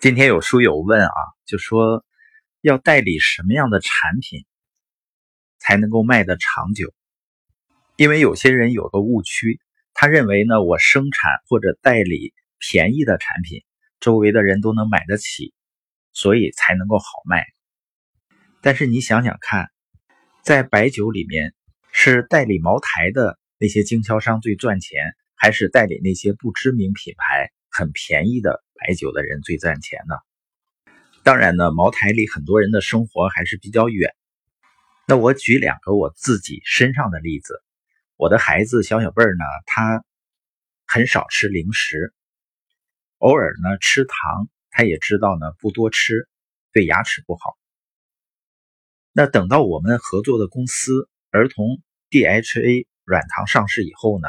今天有书友问啊，就说要代理什么样的产品才能够卖得长久？因为有些人有个误区，他认为呢，我生产或者代理便宜的产品，周围的人都能买得起，所以才能够好卖。但是你想想看，在白酒里面，是代理茅台的那些经销商最赚钱，还是代理那些不知名品牌很便宜的？白酒的人最赚钱呢。当然呢，茅台离很多人的生活还是比较远。那我举两个我自己身上的例子。我的孩子小小贝儿呢，他很少吃零食，偶尔呢吃糖，他也知道呢不多吃，对牙齿不好。那等到我们合作的公司儿童 DHA 软糖上市以后呢，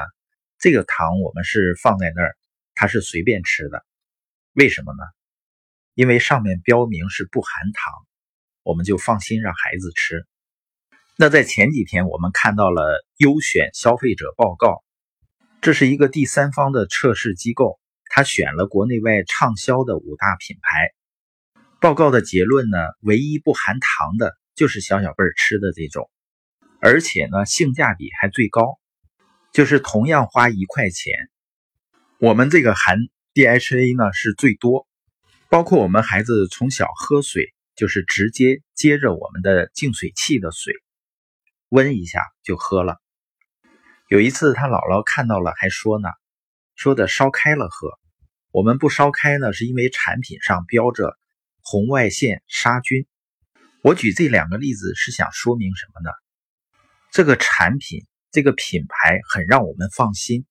这个糖我们是放在那儿，他是随便吃的。为什么呢？因为上面标明是不含糖，我们就放心让孩子吃。那在前几天，我们看到了优选消费者报告，这是一个第三方的测试机构，他选了国内外畅销的五大品牌。报告的结论呢，唯一不含糖的就是小小贝儿吃的这种，而且呢，性价比还最高，就是同样花一块钱，我们这个含。DHA 呢是最多，包括我们孩子从小喝水就是直接接着我们的净水器的水，温一下就喝了。有一次他姥姥看到了还说呢，说的烧开了喝。我们不烧开呢，是因为产品上标着红外线杀菌。我举这两个例子是想说明什么呢？这个产品这个品牌很让我们放心。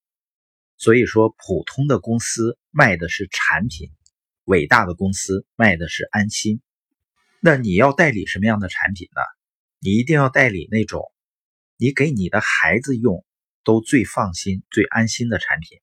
所以说，普通的公司卖的是产品，伟大的公司卖的是安心。那你要代理什么样的产品呢？你一定要代理那种你给你的孩子用都最放心、最安心的产品。